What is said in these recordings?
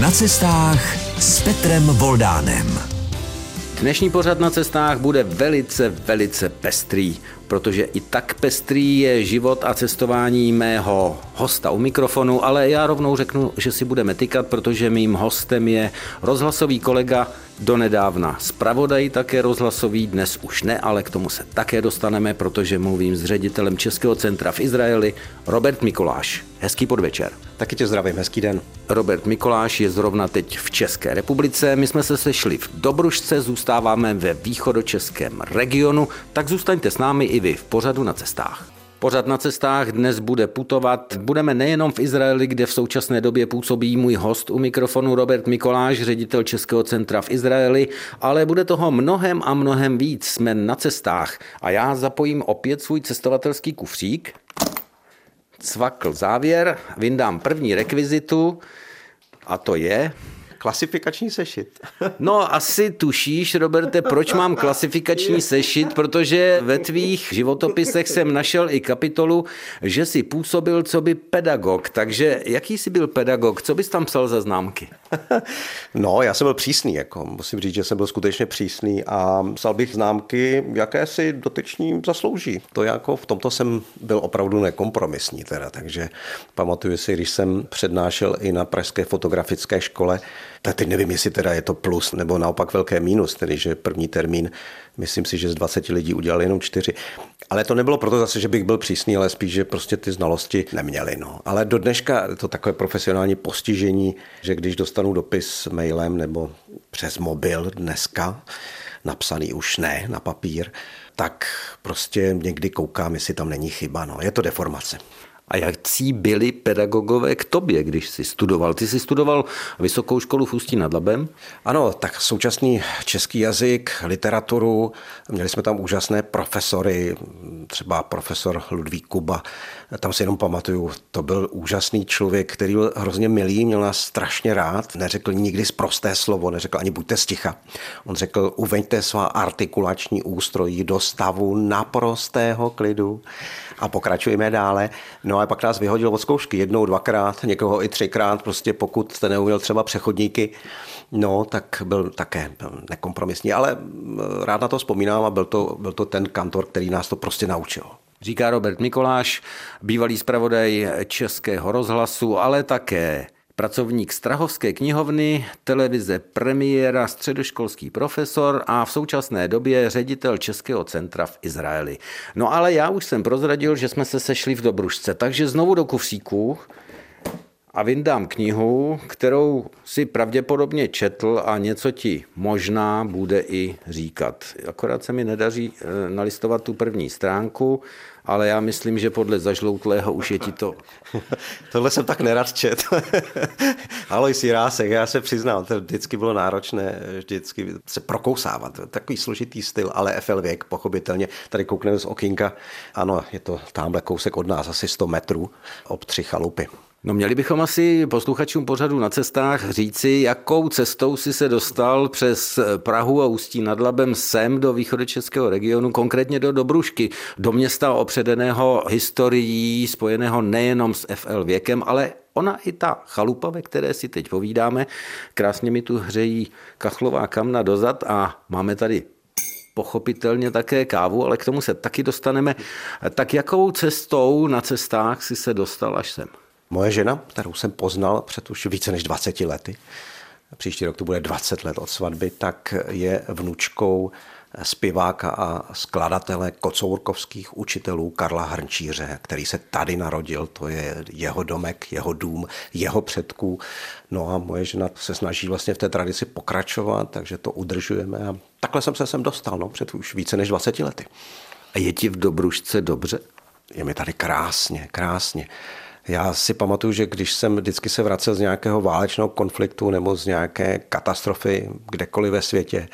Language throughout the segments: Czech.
Na cestách s Petrem Voldánem. Dnešní pořad na cestách bude velice, velice pestrý, protože i tak pestrý je život a cestování mého hosta u mikrofonu, ale já rovnou řeknu, že si budeme tykat, protože mým hostem je rozhlasový kolega donedávna zpravodaj také rozhlasový, dnes už ne, ale k tomu se také dostaneme, protože mluvím s ředitelem Českého centra v Izraeli, Robert Mikoláš. Hezký podvečer. Taky tě zdravím, hezký den. Robert Mikoláš je zrovna teď v České republice. My jsme se sešli v Dobrušce, zůstáváme ve východočeském regionu, tak zůstaňte s námi i vy v pořadu na cestách. Pořad na cestách dnes bude putovat. Budeme nejenom v Izraeli, kde v současné době působí můj host u mikrofonu Robert Mikoláš, ředitel Českého centra v Izraeli, ale bude toho mnohem a mnohem víc. Jsme na cestách a já zapojím opět svůj cestovatelský kufřík. Cvakl závěr, vyndám první rekvizitu a to je Klasifikační sešit. No, asi tušíš, Roberte, proč mám klasifikační sešit, protože ve tvých životopisech jsem našel i kapitolu, že si působil co by pedagog. Takže jaký jsi byl pedagog? Co bys tam psal za známky? No, já jsem byl přísný, jako musím říct, že jsem byl skutečně přísný a psal bych známky, jaké si dotyční zaslouží. To jako v tomto jsem byl opravdu nekompromisní teda, takže pamatuju si, když jsem přednášel i na Pražské fotografické škole, tak teď nevím, jestli teda je to plus nebo naopak velké mínus, tedy že první termín, myslím si, že z 20 lidí udělali jenom čtyři. Ale to nebylo proto zase, že bych byl přísný, ale spíš, že prostě ty znalosti neměli. No. Ale do dneška to takové profesionální postižení, že když dostanu dopis mailem nebo přes mobil dneska, napsaný už ne na papír, tak prostě někdy koukám, jestli tam není chyba. No. Je to deformace. A jakcí byli pedagogové k tobě, když jsi studoval? Ty jsi studoval vysokou školu v Ústí nad Labem? Ano, tak současný český jazyk, literaturu, měli jsme tam úžasné profesory, třeba profesor Ludvík Kuba, tam si jenom pamatuju, to byl úžasný člověk, který byl hrozně milý, měl nás strašně rád, neřekl nikdy prosté slovo, neřekl ani buďte sticha. On řekl, uveďte svá artikulační ústrojí do stavu naprostého klidu a pokračujeme dále. No a pak nás vyhodil od zkoušky jednou, dvakrát, někoho i třikrát, prostě pokud jste neuměl třeba přechodníky, no tak byl také byl nekompromisní, ale mm, rád na to vzpomínám a byl to, byl to ten kantor, který nás to prostě naučil. Říká Robert Mikoláš, bývalý zpravodaj Českého rozhlasu, ale také pracovník Strahovské knihovny, televize premiéra, středoškolský profesor a v současné době ředitel Českého centra v Izraeli. No ale já už jsem prozradil, že jsme se sešli v Dobrušce, takže znovu do kufříku a vyndám knihu, kterou si pravděpodobně četl a něco ti možná bude i říkat. Akorát se mi nedaří eh, nalistovat tu první stránku, ale já myslím, že podle zažloutlého už je ti to... Tohle jsem tak nerad čet. Alois Jirásek, já se přiznám, to vždycky bylo náročné vždycky se prokousávat. Takový složitý styl, ale FL věk, pochopitelně. Tady koukneme z okýnka. Ano, je to tamhle kousek od nás, asi 100 metrů, ob tři chalupy. No měli bychom asi posluchačům pořadu na cestách říci, jakou cestou si se dostal přes Prahu a Ústí nad Labem sem do východočeského regionu, konkrétně do Dobrušky, do města opředeného historií, spojeného nejenom s FL věkem, ale ona i ta chalupa, ve které si teď povídáme, krásně mi tu hřejí kachlová kamna dozad a máme tady pochopitelně také kávu, ale k tomu se taky dostaneme. Tak jakou cestou na cestách si se dostal až sem? Moje žena, kterou jsem poznal před už více než 20 lety, příští rok to bude 20 let od svatby, tak je vnučkou zpěváka a skladatele kocourkovských učitelů Karla Hrnčíře, který se tady narodil, to je jeho domek, jeho dům, jeho předků. No a moje žena se snaží vlastně v té tradici pokračovat, takže to udržujeme a takhle jsem se sem dostal, no, před už více než 20 lety. A je ti v Dobrušce dobře? Je mi tady krásně, krásně. Já si pamatuju, že když jsem vždycky se vracel z nějakého válečného konfliktu nebo z nějaké katastrofy kdekoliv ve světě,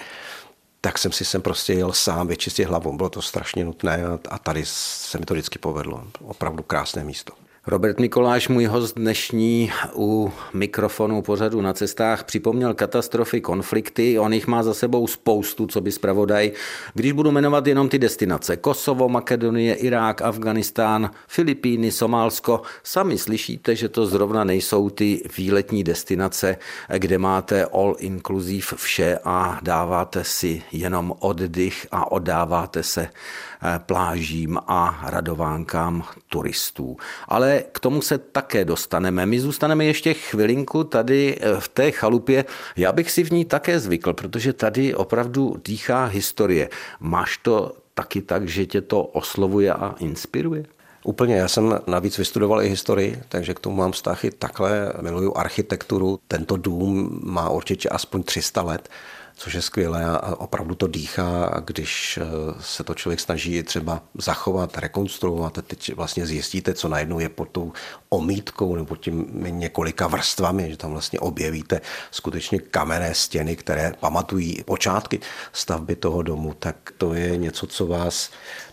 tak jsem si sem prostě jel sám vyčistit hlavu. Bylo to strašně nutné a tady se mi to vždycky povedlo. Opravdu krásné místo. Robert Mikoláš, můj host dnešní u mikrofonu pořadu na cestách, připomněl katastrofy, konflikty. On jich má za sebou spoustu, co by zpravodaj. Když budu jmenovat jenom ty destinace. Kosovo, Makedonie, Irák, Afganistán, Filipíny, Somálsko. Sami slyšíte, že to zrovna nejsou ty výletní destinace, kde máte all inclusive vše a dáváte si jenom oddych a oddáváte se plážím a radovánkám turistů. Ale k tomu se také dostaneme. My zůstaneme ještě chvilinku tady eh, v té chalupě. Já bych si v ní také zvykl, protože tady opravdu dýchá historie. Máš to taky tak, že tě to oslovuje a inspiruje? Úplně, já jsem navíc vystudoval i historii, takže k tomu mám vztah i takhle. Miluju architekturu. Tento dům má určitě aspoň 300 let což je skvělé a opravdu to dýchá, když eh, se to člověk snaží třeba zachovat, rekonstruovat a teď vlastně zjistíte, co najednou je pod tou omítkou nebo tím několika vrstvami, že tam vlastně objevíte skutečně kamenné stěny, které pamatují počátky stavby toho domu, tak to je něco, co vás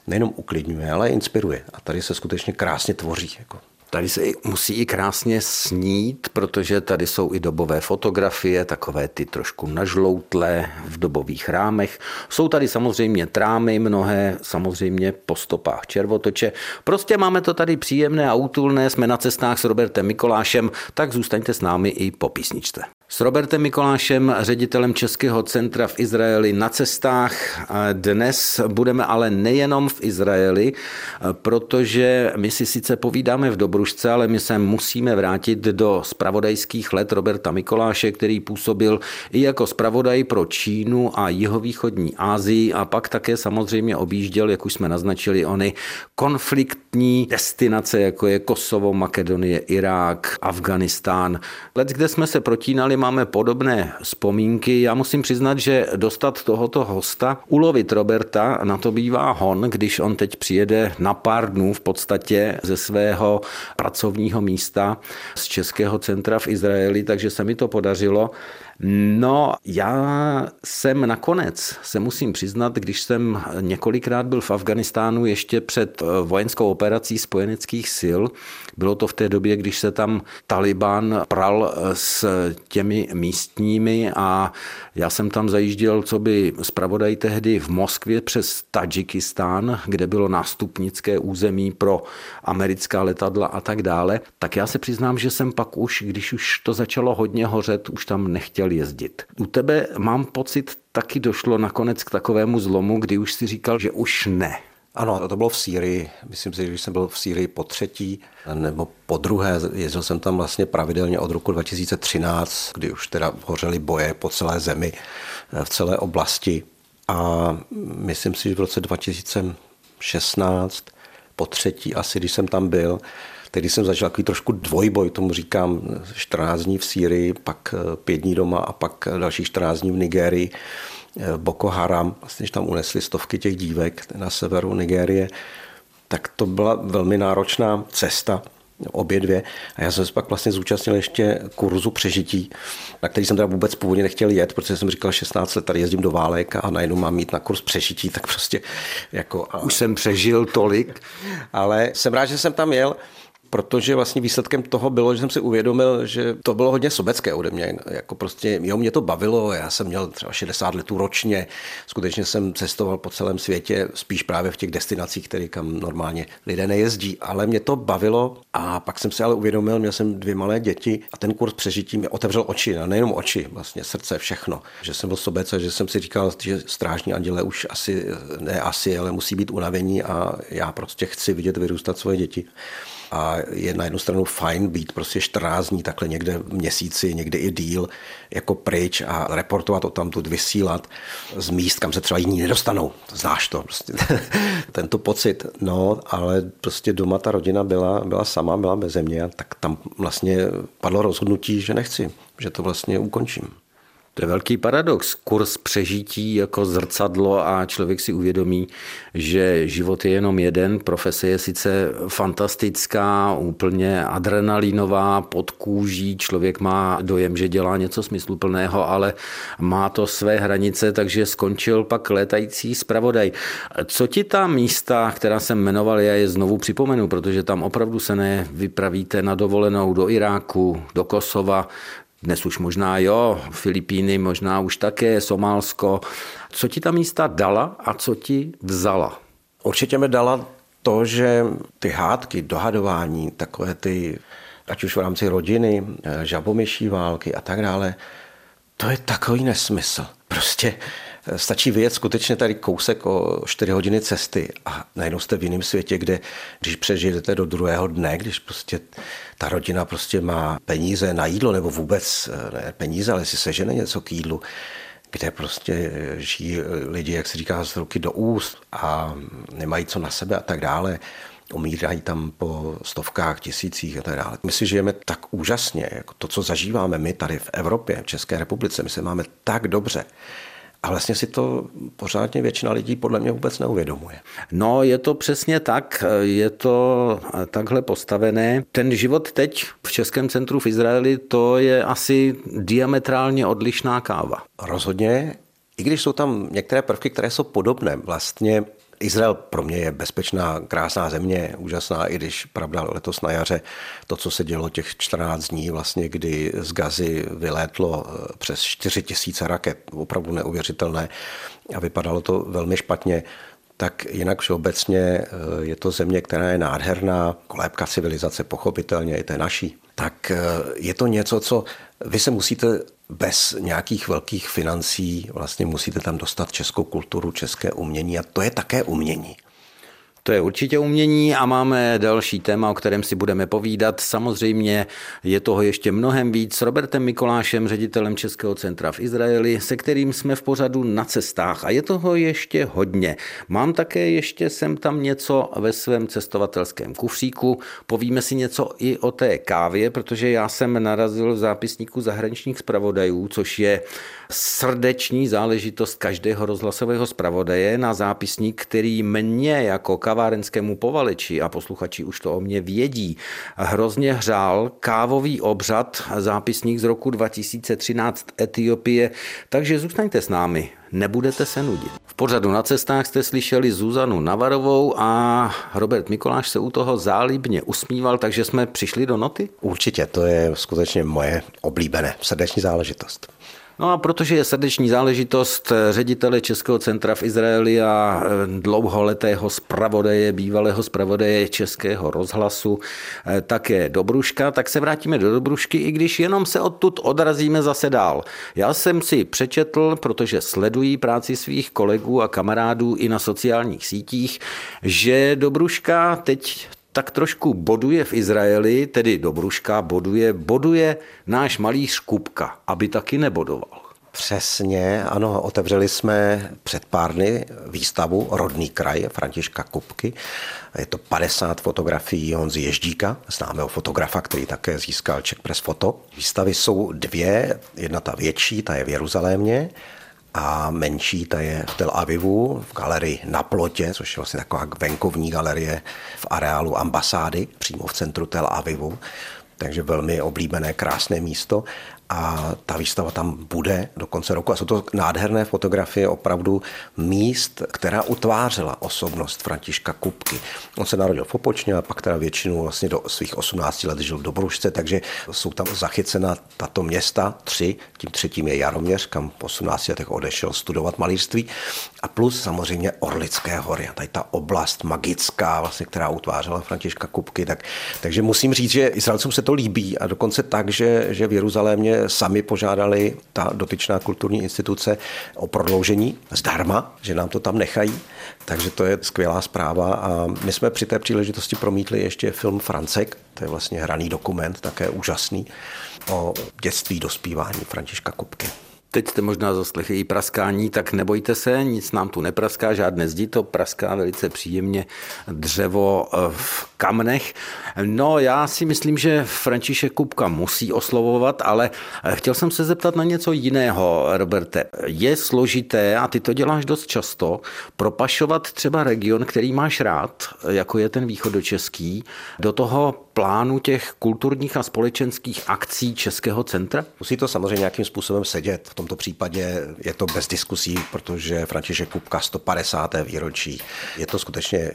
nejenom uklidňuje, ale inspiruje. A tady se skutečně krásně tvoří. Jako. Tady se musí i krásně snít, protože tady jsou i dobové fotografie, takové ty trošku nažloutlé v dobových rámech. Jsou tady samozřejmě trámy, mnohé samozřejmě po stopách červotoče. Prostě máme to tady příjemné a útulné, jsme na cestách s Robertem Mikolášem, tak zůstaňte s námi i po písničce. S Robertem Mikolášem, ředitelem Českého centra v Izraeli na cestách. Dnes budeme ale nejenom v Izraeli, protože my si sice povídáme v Dobrušce, ale my se musíme vrátit do spravodajských let Roberta Mikoláše, který působil i jako spravodaj pro Čínu a jihovýchodní Asii a pak také samozřejmě objížděl, jak už jsme naznačili, ony konfliktní destinace, jako je Kosovo, Makedonie, Irák, Afganistán. Let, kde jsme se protínali, máme podobné vzpomínky. Já musím přiznat, že dostat tohoto hosta, ulovit Roberta, na to bývá hon, když on teď přijede na pár dnů v podstatě ze svého pracovního místa z Českého centra v Izraeli, takže se mi to podařilo. No, já jsem nakonec, se musím přiznat, když jsem několikrát byl v Afganistánu ještě před eh, vojenskou operací spojeneckých sil, bylo to v té době, když se tam Taliban pral eh, s těmi místními a já jsem tam zajížděl, co by zpravodaj tehdy v Moskvě přes Tadžikistán, kde bylo nástupnické území pro americká letadla a tak dále, tak já se přiznám, že jsem pak už, když už to začalo hodně hořet, už tam nechtěl jezdit. U tebe mám pocit, taky došlo nakonec k takovému zlomu, kdy už si říkal, že už ne. Ano, to bylo v Sýrii. Myslím si, že jsem byl v Sýrii po třetí nebo po druhé, jezdil jsem tam vlastně pravidelně od roku 2013, kdy už teda hořely boje po celé zemi, v celé oblasti. A myslím si, že v roce 2016, po třetí asi, když jsem tam byl, Tedy jsem začal takový trošku dvojboj, tomu říkám 14 dní v Sýrii, pak 5 dní doma a pak další 14 dní v Nigérii. Boko Haram, vlastně, tam unesli stovky těch dívek na severu Nigérie, tak to byla velmi náročná cesta obě dvě. A já jsem se pak vlastně zúčastnil ještě kurzu přežití, na který jsem teda vůbec původně nechtěl jet, protože jsem říkal 16 let tady jezdím do válek a najednou mám mít na kurz přežití, tak prostě jako... Už jsem přežil tolik. Ale jsem rád, že jsem tam jel protože vlastně výsledkem toho bylo, že jsem si uvědomil, že to bylo hodně sobecké ode mě. Jako prostě, jo, mě to bavilo, já jsem měl třeba 60 letů ročně, skutečně jsem cestoval po celém světě, spíš právě v těch destinacích, které kam normálně lidé nejezdí, ale mě to bavilo a pak jsem si ale uvědomil, měl jsem dvě malé děti a ten kurz přežití mi otevřel oči, a nejenom oči, vlastně srdce, všechno. Že jsem byl sobec a že jsem si říkal, že strážní anděle už asi, ne asi, ale musí být unavení a já prostě chci vidět vyrůstat svoje děti a je na jednu stranu fajn být prostě 14 dní takhle někde měsíci, někde i díl jako pryč a reportovat o tamtud, vysílat z míst, kam se třeba jiní nedostanou. Znáš to, prostě tento pocit. No, ale prostě doma ta rodina byla, byla sama, byla bez země, tak tam vlastně padlo rozhodnutí, že nechci, že to vlastně ukončím. To je velký paradox. Kurs přežití jako zrcadlo a člověk si uvědomí, že život je jenom jeden. Profese je sice fantastická, úplně adrenalinová, pod kůží. Člověk má dojem, že dělá něco smysluplného, ale má to své hranice, takže skončil pak létající zpravodaj. Co ti ta místa, která jsem jmenoval, já je znovu připomenu, protože tam opravdu se nevypravíte na dovolenou do Iráku, do Kosova, dnes už možná jo, Filipíny možná už také, Somálsko. Co ti ta místa dala a co ti vzala? Určitě mi dala to, že ty hádky, dohadování, takové ty, ať už v rámci rodiny, eh, žabomyší války a tak dále, to je takový nesmysl. Prostě stačí vyjet skutečně tady kousek o 4 hodiny cesty a najednou jste v jiném světě, kde když přežijete do druhého dne, když prostě ta rodina prostě má peníze na jídlo nebo vůbec eh, ne peníze, ale si sežene něco k jídlu, kde prostě žijí lidi, jak se říká, z ruky do úst a nemají co na sebe a tak dále umírají tam po stovkách, tisících a tak dále. My si žijeme tak úžasně, jako to, co zažíváme my tady v Evropě, v České republice, my se máme tak dobře, a vlastně si to pořádně většina lidí podle mě vůbec neuvědomuje. No, je to přesně tak, je to takhle postavené. Ten život teď v Českém centru v Izraeli, to je asi diametrálně odlišná káva. Rozhodně, i když jsou tam některé prvky, které jsou podobné. Vlastně Izrael pro mě je bezpečná, krásná země, úžasná, i když pravda letos na jaře to, co se dělo těch 14 dní, vlastně, kdy z Gazy vylétlo eh, přes 4 tisíce raket, opravdu neuvěřitelné a vypadalo to velmi špatně, tak jinak všeobecně eh, je to země, která je nádherná, kolébka civilizace, pochopitelně i té naší. Tak eh, je to něco, co vy se musíte bez nějakých velkých financí vlastně musíte tam dostat českou kulturu, české umění a to je také umění. To je určitě umění a máme další téma, o kterém si budeme povídat. Samozřejmě je toho ještě mnohem víc s Robertem Mikolášem, ředitelem Českého centra v Izraeli, se kterým jsme v pořadu na cestách a je toho ještě hodně. Mám také ještě sem tam něco ve svém cestovatelském kufříku. Povíme si něco i o té kávě, protože já jsem narazil v zápisníku zahraničních zpravodajů, což je srdeční záležitost každého rozhlasového zpravodaje na zápisník, který mě jako kavárenskému povaleči a posluchači už to o mě vědí, hrozně hřál kávový obřad, zápisník z roku 2013 Etiopie, takže zůstaňte s námi, nebudete se nudit. V pořadu na cestách jste slyšeli Zuzanu Navarovou a Robert Mikoláš se u toho zálibně usmíval, takže jsme přišli do noty? Určitě, to je skutečně moje oblíbené srdeční záležitost. No a protože je srdeční záležitost ředitele Českého centra v Izraeli a e, dlouholetého zpravodaje, bývalého zpravodaje Českého rozhlasu, e, také Dobruška, tak se vrátíme do Dobrušky, i když jenom se odtud odrazíme zase dál. Já jsem si přečetl, protože sledují práci svých kolegů a kamarádů i na sociálních sítích, že Dobruška teď tak trošku boduje v Izraeli, tedy Dobruška boduje, boduje náš malý Kupka, aby taky nebodoval. Přesně, ano, otevřeli jsme před pár dny výstavu Rodný kraj Františka Kupky. Je to 50 fotografií Honzy Ježdíka, známého fotografa, který také získal Czech Press Foto. Výstavy jsou dvě, jedna ta větší, ta je v Jeruzalémě, a menší, ta je v Tel Avivu, v galerii na plotě, což je vlastně taková venkovní galerie v areálu ambasády, přímo v centru Tel Avivu. Takže velmi oblíbené, krásné místo a ta výstava tam bude do konce roku. A jsou to nádherné fotografie opravdu míst, která utvářela osobnost Františka Kupky. On se narodil v Opočně a pak teda většinu vlastně do svých 18 let žil v Dobrušce, takže jsou tam zachycena tato města, tři, tím třetím je Jaroměř, kam v 18 letech odešel studovat malířství a plus samozřejmě Orlické hory. A tady ta oblast magická, vlastně, která utvářela Františka Kupky. Tak, takže musím říct, že Izraelcům se to líbí a dokonce tak, že, že v Jeruzalémě sami požádali ta dotyčná kulturní instituce o prodloužení zdarma, že nám to tam nechají. Takže to je skvělá zpráva a my jsme při té příležitosti promítli ještě film Francek, to je vlastně hraný dokument, také úžasný, o dětství dospívání Františka Kupky. Teď jste možná zaslechli i praskání, tak nebojte se, nic nám tu nepraská, žádné zdi, to praská velice příjemně dřevo eh, v kamnech. No, já si myslím, že František Kupka musí oslovovat, ale eh, chtěl jsem se zeptat na něco jiného, Roberte. Je složité, a ty to děláš dost často, propašovat třeba region, který máš rád, jako je ten východočeský, do toho plánu těch kulturních a společenských akcí Českého centra? Musí to samozřejmě nějakým způsobem sedět. V tomto případě je to bez diskusí, protože František Kupka 150. výročí. Je to skutečně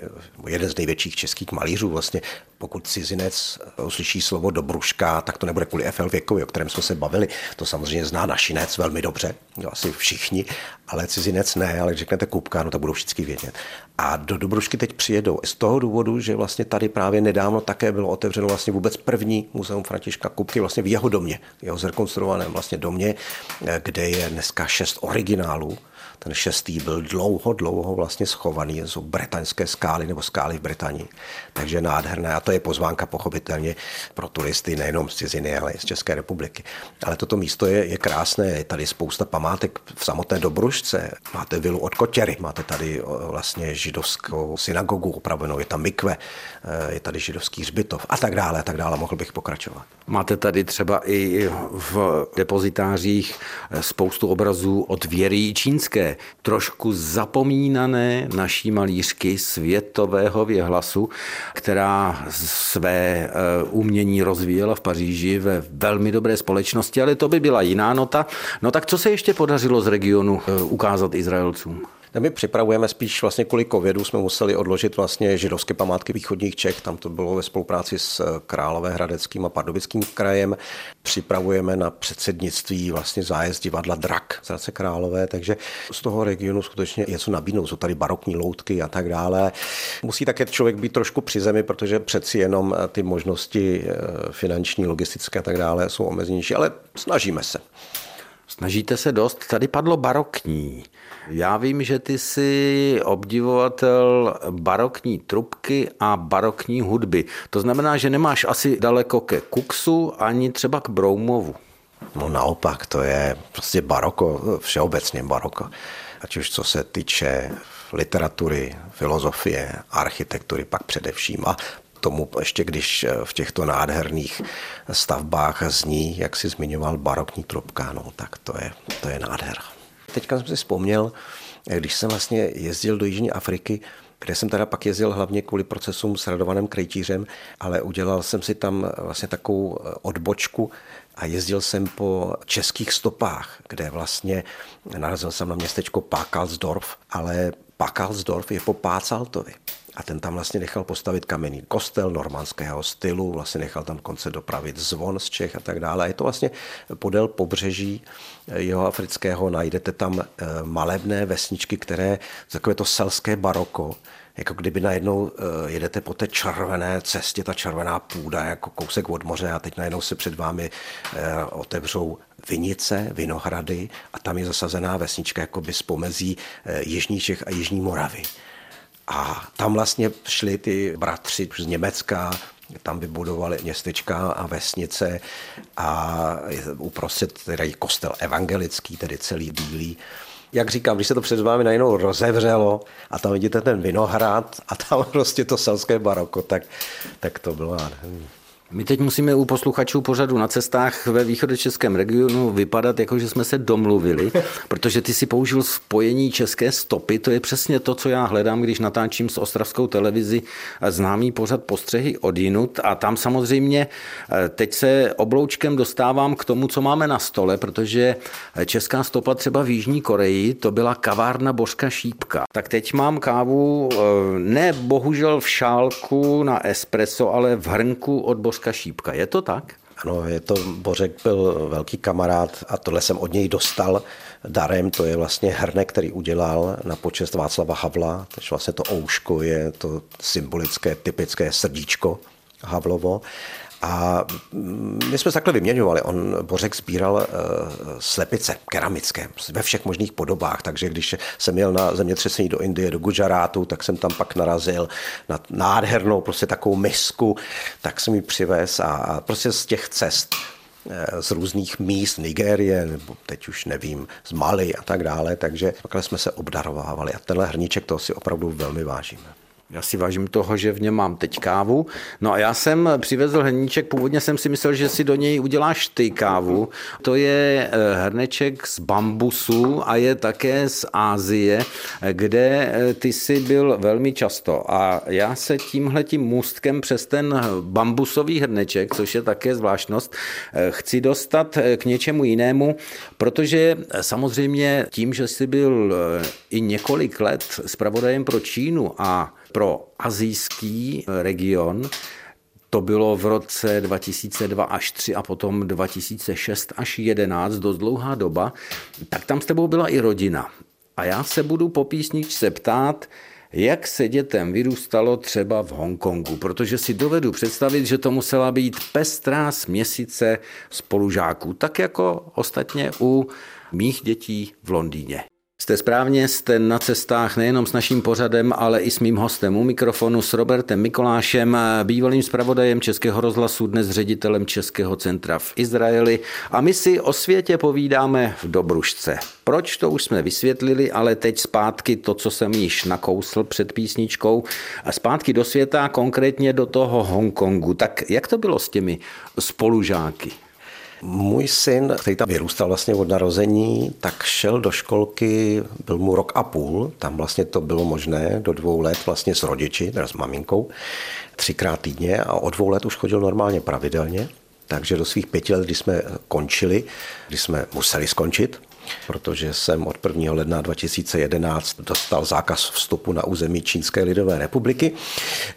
jeden z největších českých malířů. Vlastně pokud cizinec uslyší slovo Dobruška, tak to nebude kvůli FL Věkovi, o kterém jsme se bavili. To samozřejmě zná našinec velmi dobře, jo, asi všichni, ale cizinec ne, ale řeknete Kupka, no to budou všichni vědět. A do Dobrušky teď přijedou z toho důvodu, že vlastně tady právě nedávno také bylo otevřeno vlastně vůbec první muzeum Františka Kupky vlastně v jeho domě, jeho zrekonstruovaném vlastně domě, kde je dneska šest originálů ten šestý byl dlouho, dlouho vlastně schovaný, jsou bretaňské skály nebo skály v Británii. Takže nádherné a to je pozvánka pochopitelně pro turisty nejenom z ciziny, ale i z České republiky. Ale toto místo je, je krásné, je tady spousta památek v samotné Dobrušce. Máte vilu od Kotěry, máte tady vlastně židovskou synagogu opravenou, je tam mikve, e, je tady židovský hřbitov a tak dále, a tak dále, mohl bych pokračovat. Máte tady třeba i v depozitářích spoustu obrazů od Věry Čínské, trošku zapomínané naší malířky světového věhlasu, která své eh, umění rozvíjela v Paříži ve velmi dobré společnosti, ale to by byla jiná nota. No tak co se ještě podařilo z regionu eh, ukázat Izraelcům? My připravujeme spíš vlastně kvůli covidu, jsme museli odložit vlastně židovské památky východních Čech, tam to bylo ve spolupráci s eh, Královéhradeckým a Pardubickým krajem. Připravujeme na předsednictví vlastně zájezd divadla Drak z Hradce Králové, takže z toho regionu skutečně je co nabídnout, jsou tady barokní loutky a tak dále. Musí také člověk být trošku při zemi, protože přeci jenom eh, ty možnosti eh, finanční, logistické a tak dále jsou omezenější, ale snažíme se. Snažíte se dost. Tady padlo barokní. Já vím, že ty jsi obdivovatel barokní trubky a barokní hudby. To znamená, že nemáš asi daleko ke Kuksu ani třeba k Broumovu. No naopak, to je prostě baroko, všeobecně baroko. Ať už co se týče literatury, filozofie, architektury, pak především. A tomu ještě když v těchto nádherných stavbách zní, jak si zmiňoval, barokní trubka, no tak to je, to je nádhera. Teďka jsem si vzpomněl, když jsem vlastně jezdil do Jižní Afriky, kde jsem teda pak jezdil hlavně kvůli procesům s Radovanem Krejtířem, ale udělal jsem si tam vlastně takovou odbočku a jezdil jsem po českých stopách, kde vlastně narazil jsem na městečko Pákalsdorf, ale Pákalsdorf je po Pácaltovi a ten tam vlastně nechal postavit kamenný kostel normandského stylu, vlastně nechal tam konce dopravit zvon z Čech a tak dále. A je to vlastně podél pobřeží jeho afrického, najdete tam eh, malebné vesničky, které takové to selské baroko, jako kdyby najednou eh, jedete po té červené cestě, ta červená půda jako kousek od moře a teď najednou se před vámi eh, otevřou vinice, vinohrady a tam je zasazená vesnička jako by z pomezí Jižní Čech a Jižní Moravy. A tam vlastně šli ty bratři z Německa, tam vybudovali městečka a vesnice a uprostřed tedy kostel evangelický, tedy celý bílý. Jak říkám, když se to před vámi najednou rozevřelo a tam vidíte ten vinohrad a tam prostě to selské baroko, tak, tak to bylo nádherné. My teď musíme u posluchačů pořadu na cestách ve východočeském regionu vypadat, jako že jsme se domluvili, protože ty si použil spojení české stopy. To je přesně to, co já hledám, když natáčím s ostravskou televizi známý pořad postřehy od jinut. A tam samozřejmě eh, teď se obloučkem dostávám k tomu, co máme na stole, protože česká stopa třeba v Jižní Koreji, to byla kavárna Božka Šípka. Tak teď mám kávu eh, ne bohužel v šálku na espresso, ale v hrnku od Božka Bořka Šípka. Je to tak? Ano, je to, Bořek byl velký kamarád a tohle jsem od něj dostal darem, to je vlastně hrnek, který udělal na počest Václava Havla, takže vlastně to ouško je to symbolické, typické srdíčko Havlovo. A my jsme se takhle vyměňovali. On, Bořek, sbíral uh, slepice keramické ve všech možných podobách, takže když jsem jel na zemětřesení do Indie, do Gujarátu, tak jsem tam pak narazil na nádhernou prostě takovou misku, tak jsem ji přivez a, a prostě z těch cest eh, z různých míst, Nigérie, nebo teď už nevím, z Mali a tak dále, takže takhle jsme se obdarovávali a tenhle hrníček to si opravdu velmi vážíme. Já si vážím toho, že v něm mám teď kávu. No a já jsem přivezl hrníček, původně jsem si myslel, že si do něj uděláš ty kávu. To je eh, hrneček z bambusu a je také z Ázie, kde eh, ty jsi byl velmi často. A já se tímhletím můstkem přes ten bambusový hrneček, což je také zvláštnost, eh, chci dostat k něčemu jinému, protože samozřejmě tím, že jsi byl i několik let zpravodajem pro Čínu a pro azijský region to bylo v roce 2002 až 3 a potom 2006 až 11, dost dlouhá doba, tak tam s tebou byla i rodina. A já se budu po písničce ptát, jak se dětem vyrůstalo třeba v Hongkongu, protože si dovedu představit, že to musela být pestrá směsice spolužáků, tak jako ostatně u mých dětí v Londýně. Jste správně, jste na cestách nejenom s naším pořadem, ale i s mým hostem u mikrofonu s Robertem Mikolášem, bývalým zpravodajem Českého rozhlasu, dnes ředitelem Českého centra v Izraeli. A my si o světě povídáme v Dobrušce. Proč, to už jsme vysvětlili, ale teď zpátky to, co jsem již nakousl před písničkou, a zpátky do světa, konkrétně do toho Hongkongu. Tak jak to bylo s těmi spolužáky? Můj syn, který tam vyrůstal vlastně od narození, tak šel do školky, byl mu rok a půl, tam vlastně to bylo možné do dvou let vlastně s rodiči, teda s maminkou, třikrát týdně a od dvou let už chodil normálně pravidelně. Takže do svých pěti let, kdy jsme končili, kdy jsme museli skončit, protože jsem od 1. ledna 2011 dostal zákaz vstupu na území Čínské lidové republiky,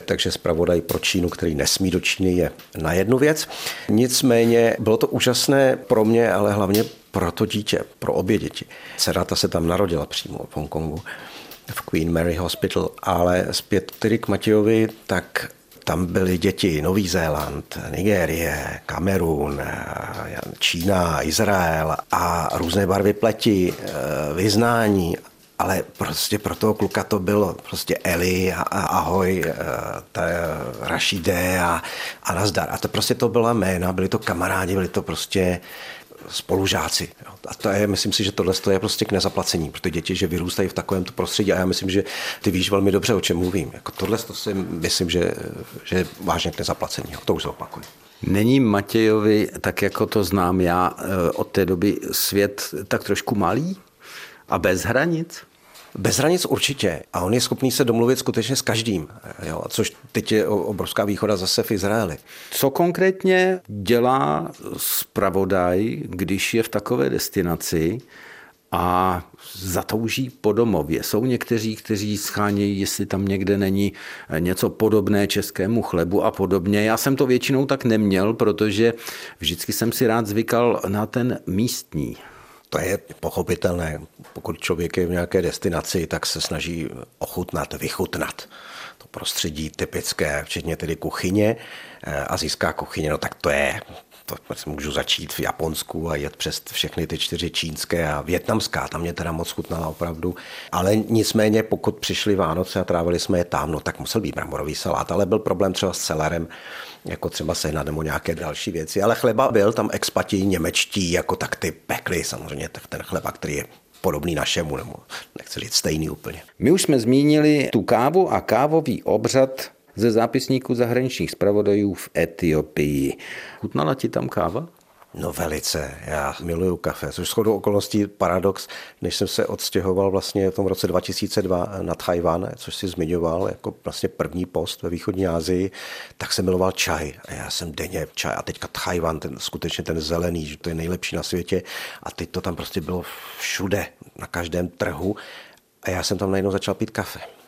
takže zpravodaj pro Čínu, který nesmí do Číny, je na jednu věc. Nicméně bylo to úžasné pro mě, ale hlavně pro to dítě, pro obě děti. Dcera se tam narodila přímo v Hongkongu v Queen Mary Hospital, ale zpět tedy k Matějovi, tak tam byly děti Nový Zéland, Nigérie, Kamerun, Čína, Izrael a různé barvy pleti, eh, vyznání ale prostě pro toho kluka to bylo prostě Eli a, a ahoj, eh, ta Rašide a, a nazdar. A to prostě to byla jména, byli to kamarádi, byli to prostě spolužáci. A to je, myslím si, že tohle je prostě k nezaplacení pro ty děti, že vyrůstají v takovém prostředí. A já myslím, že ty víš velmi dobře, o čem mluvím. Jako tohle to si myslím, že, že je vážně k nezaplacení. To už opakuju. Není Matějovi, tak jako to znám já, eh, od té doby svět tak trošku malý a bez hranic? Bez hranic určitě. A on je schopný se domluvit skutečně s každým. Jo? Což teď je obrovská výhoda zase v Izraeli. Co konkrétně dělá zpravodaj, když je v takové destinaci a zatouží po domově. Jsou někteří, kteří schánějí, jestli tam někde není něco podobné českému chlebu a podobně. Já jsem to většinou tak neměl, protože vždycky jsem si rád zvykal na ten místní. To je pochopitelné. Pokud člověk je v nějaké destinaci, tak se snaží ochutnat, vychutnat to prostředí typické, včetně tedy kuchyně, eh, azijská kuchyně, no tak to je to můžu začít v Japonsku a jet přes všechny ty čtyři čínské a větnamská, tam mě teda moc chutnala opravdu. Ale nicméně, pokud přišli Vánoce a trávili jsme je tam, no tak musel být bramborový salát, ale byl problém třeba s celerem, jako třeba sehnat nebo nějaké další věci. Ale chleba byl, tam expati němečtí, jako tak ty pekly samozřejmě ten chleba, který je podobný našemu, nebo nechci říct stejný úplně. My už jsme zmínili tu kávu a kávový obřad ze zápisníku zahraničních zpravodajů v Etiopii. Chutnala ti tam káva? No velice, já miluju kafe, což shodou okolností paradox, než jsem se odstěhoval vlastně v tom roce 2002 na Tajvan, což si zmiňoval jako vlastně první post ve východní Asii, tak jsem miloval čaj. A já jsem denně čaj. A teďka Tajvan, ten, skutečně ten zelený, že to je nejlepší na světě. A teď to tam prostě bylo všude, na každém trhu. A já jsem tam najednou začal pít kafe.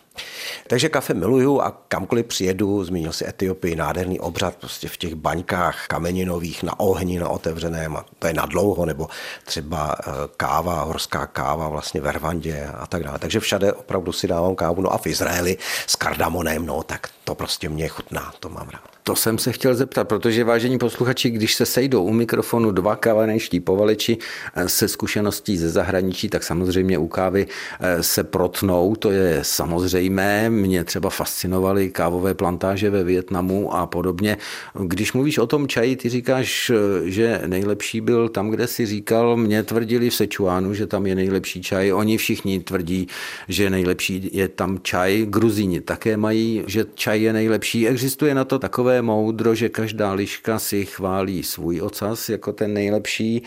Takže kafe miluju a kamkoliv přijedu, zmínil si Etiopii, nádherný obřad prostě v těch baňkách kameninových na ohni, na otevřeném, a to je na dlouho, nebo třeba eh, káva, horská káva vlastně ve Rwandě a tak dále. Takže všade opravdu si dávám kávu, no a v Izraeli s kardamonem, no tak to prostě mě chutná, to mám rád. To jsem se chtěl zeptat, protože vážení posluchači, když se sejdou u mikrofonu dva kavanejští povaleči eh, se zkušeností ze zahraničí, tak samozřejmě u kávy eh, se protnou, to je samozřejmě zřejmé. Mě třeba fascinovaly kávové plantáže ve Větnamu a podobně. Když mluvíš o tom čaji, ty říkáš, že nejlepší byl tam, kde si říkal, mě tvrdili v Sečuánu, že tam je nejlepší čaj. Oni všichni tvrdí, že nejlepší je tam čaj. Gruzíni také mají, že čaj je nejlepší. Existuje na to takové moudro, že každá liška si chválí svůj ocas jako ten nejlepší.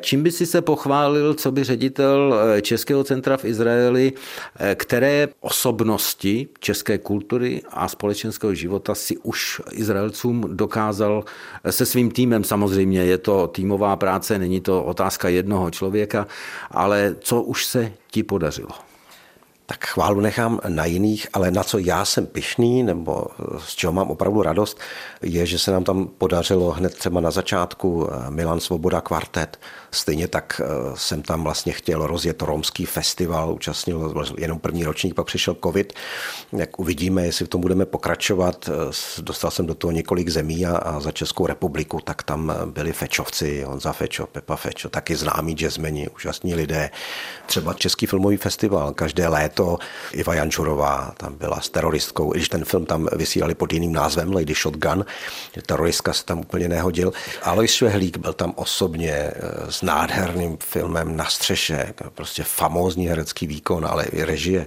Čím by si se pochválil, co by ředitel Českého centra v Izraeli, které osobnosti české kultury a společenského života si už Izraelcům dokázal se svým týmem samozřejmě. Je to týmová práce, není to otázka jednoho člověka, ale co už se ti podařilo? Tak chválu nechám na jiných, ale na co já jsem pišný, nebo z čeho mám opravdu radost, je, že se nám tam podařilo hned třeba na začátku eh, Milan Svoboda kvartet. Stejně tak eh, jsem tam vlastně chtěl rozjet romský festival, účastnil jenom první ročník, pak přišel covid. Jak uvidíme, jestli v tom budeme pokračovat, eh, dostal jsem do toho několik zemí a, a za Českou republiku, tak tam byli Fečovci, Honza Fečo, Pepa Fečo, taky známí jazzmeni, úžasní lidé. Třeba Český filmový festival, každé léto Iva Jančurová tam byla s teroristkou, když ten film tam vysílali pod jiným názvem, Lady Shotgun, teroristka se tam úplně nehodil. Alois Švehlík byl tam osobně eh, s nádherným filmem Na střeše, prostě famózní herecký výkon, ale i režie.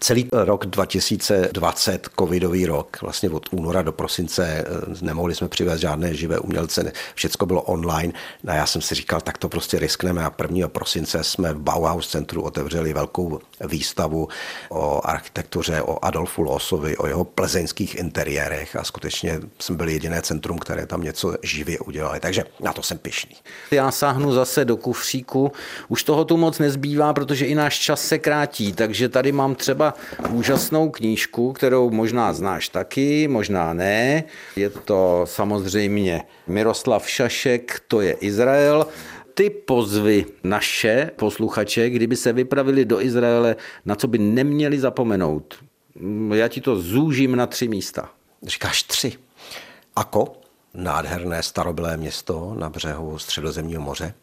Celý rok 2020, covidový rok, vlastně od února do prosince eh, nemohli jsme přivést žádné živé umělce, všechno bylo online. A já jsem si říkal, tak to prostě riskneme a 1. prosince jsme v Bauhaus centru otevřeli velkou výstavu o architektuře, o Adolfu Losovi, o jeho plzeňských interiérech a skutečně jsme byli jediné centrum, které tam něco živě udělali. Takže na to jsem pišný. Já sáhnu zase do kufříku. Už toho tu moc nezbývá, protože i náš čas se krátí, takže tady mám třeba úžasnou knížku, kterou možná znáš taky, možná ne. Je to samozřejmě Miroslav Šašek, to je Izrael ty pozvy naše posluchače, kdyby se vypravili do Izraele, na co by neměli zapomenout? Já ti to zúžím na tři místa. Říkáš tři. Ako, nádherné starobylé město na břehu středozemního moře.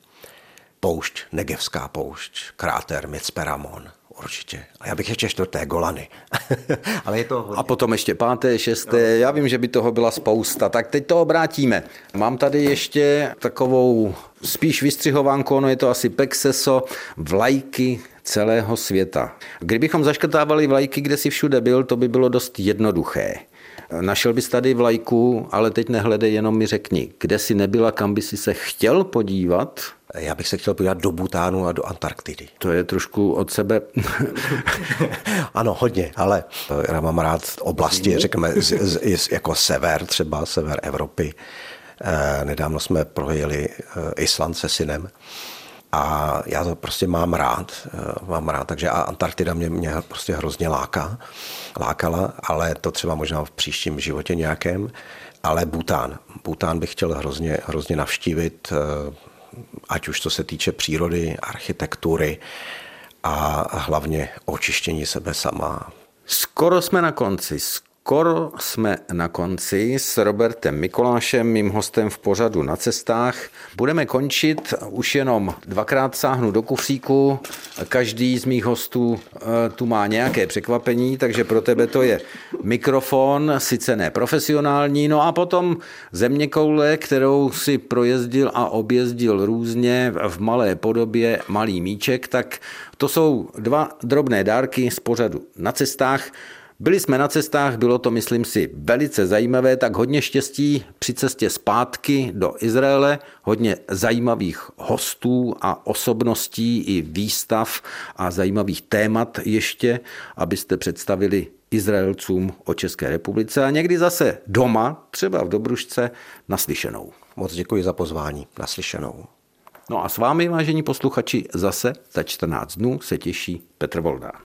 Poušť, Negevská poušť, kráter Mitzperamon, určitě. A já bych ještě čtvrté Golany. Ale je to hodně. A potom ještě páté, šesté, já vím, že by toho byla spousta. Tak teď to obrátíme. Mám tady ještě takovou spíš vystřihovánku, ono je to asi Pexeso, vlajky celého světa. Kdybychom zaškrtávali vlajky, kde si všude byl, to by bylo dost jednoduché. Našel bys tady vlajku, ale teď nehledej, jenom mi řekni, kde jsi nebyla, kam by si se chtěl podívat? Já bych se chtěl podívat do Butánu a do Antarktidy. To je trošku od sebe. ano, hodně, ale já mám rád oblasti, řekněme, z, z, jako sever, třeba sever Evropy. Eh, nedávno jsme projeli eh, Island se synem a já to prostě mám rád, eh, mám rád, takže a Antarktida mě, mě prostě hrozně láká, lákala, ale to třeba možná v příštím životě nějakém, ale Bután. Bután bych chtěl hrozně, hrozně navštívit, ať už to se týče přírody, architektury a hlavně očištění sebe sama. Skoro jsme na konci. Skoro jsme na konci s Robertem Mikolášem, mým hostem v pořadu na cestách. Budeme končit, už jenom dvakrát sáhnu do kufříku. Každý z mých hostů eh, tu má nějaké překvapení, takže pro tebe to je mikrofon, sice ne profesionální, no a potom země koule, kterou si projezdil a objezdil různě v malé podobě malý míček, tak to jsou dva drobné dárky z pořadu na cestách. Byli jsme na cestách, bylo to, myslím si, velice zajímavé, tak hodně štěstí při cestě zpátky do Izraele, hodně zajímavých hostů a osobností i výstav a zajímavých témat ještě, abyste představili Izraelcům o České republice a někdy zase doma, třeba v Dobrušce, naslyšenou. Moc děkuji za pozvání, naslyšenou. No a s vámi, vážení posluchači, zase za 14 dnů se těší Petr Voldán.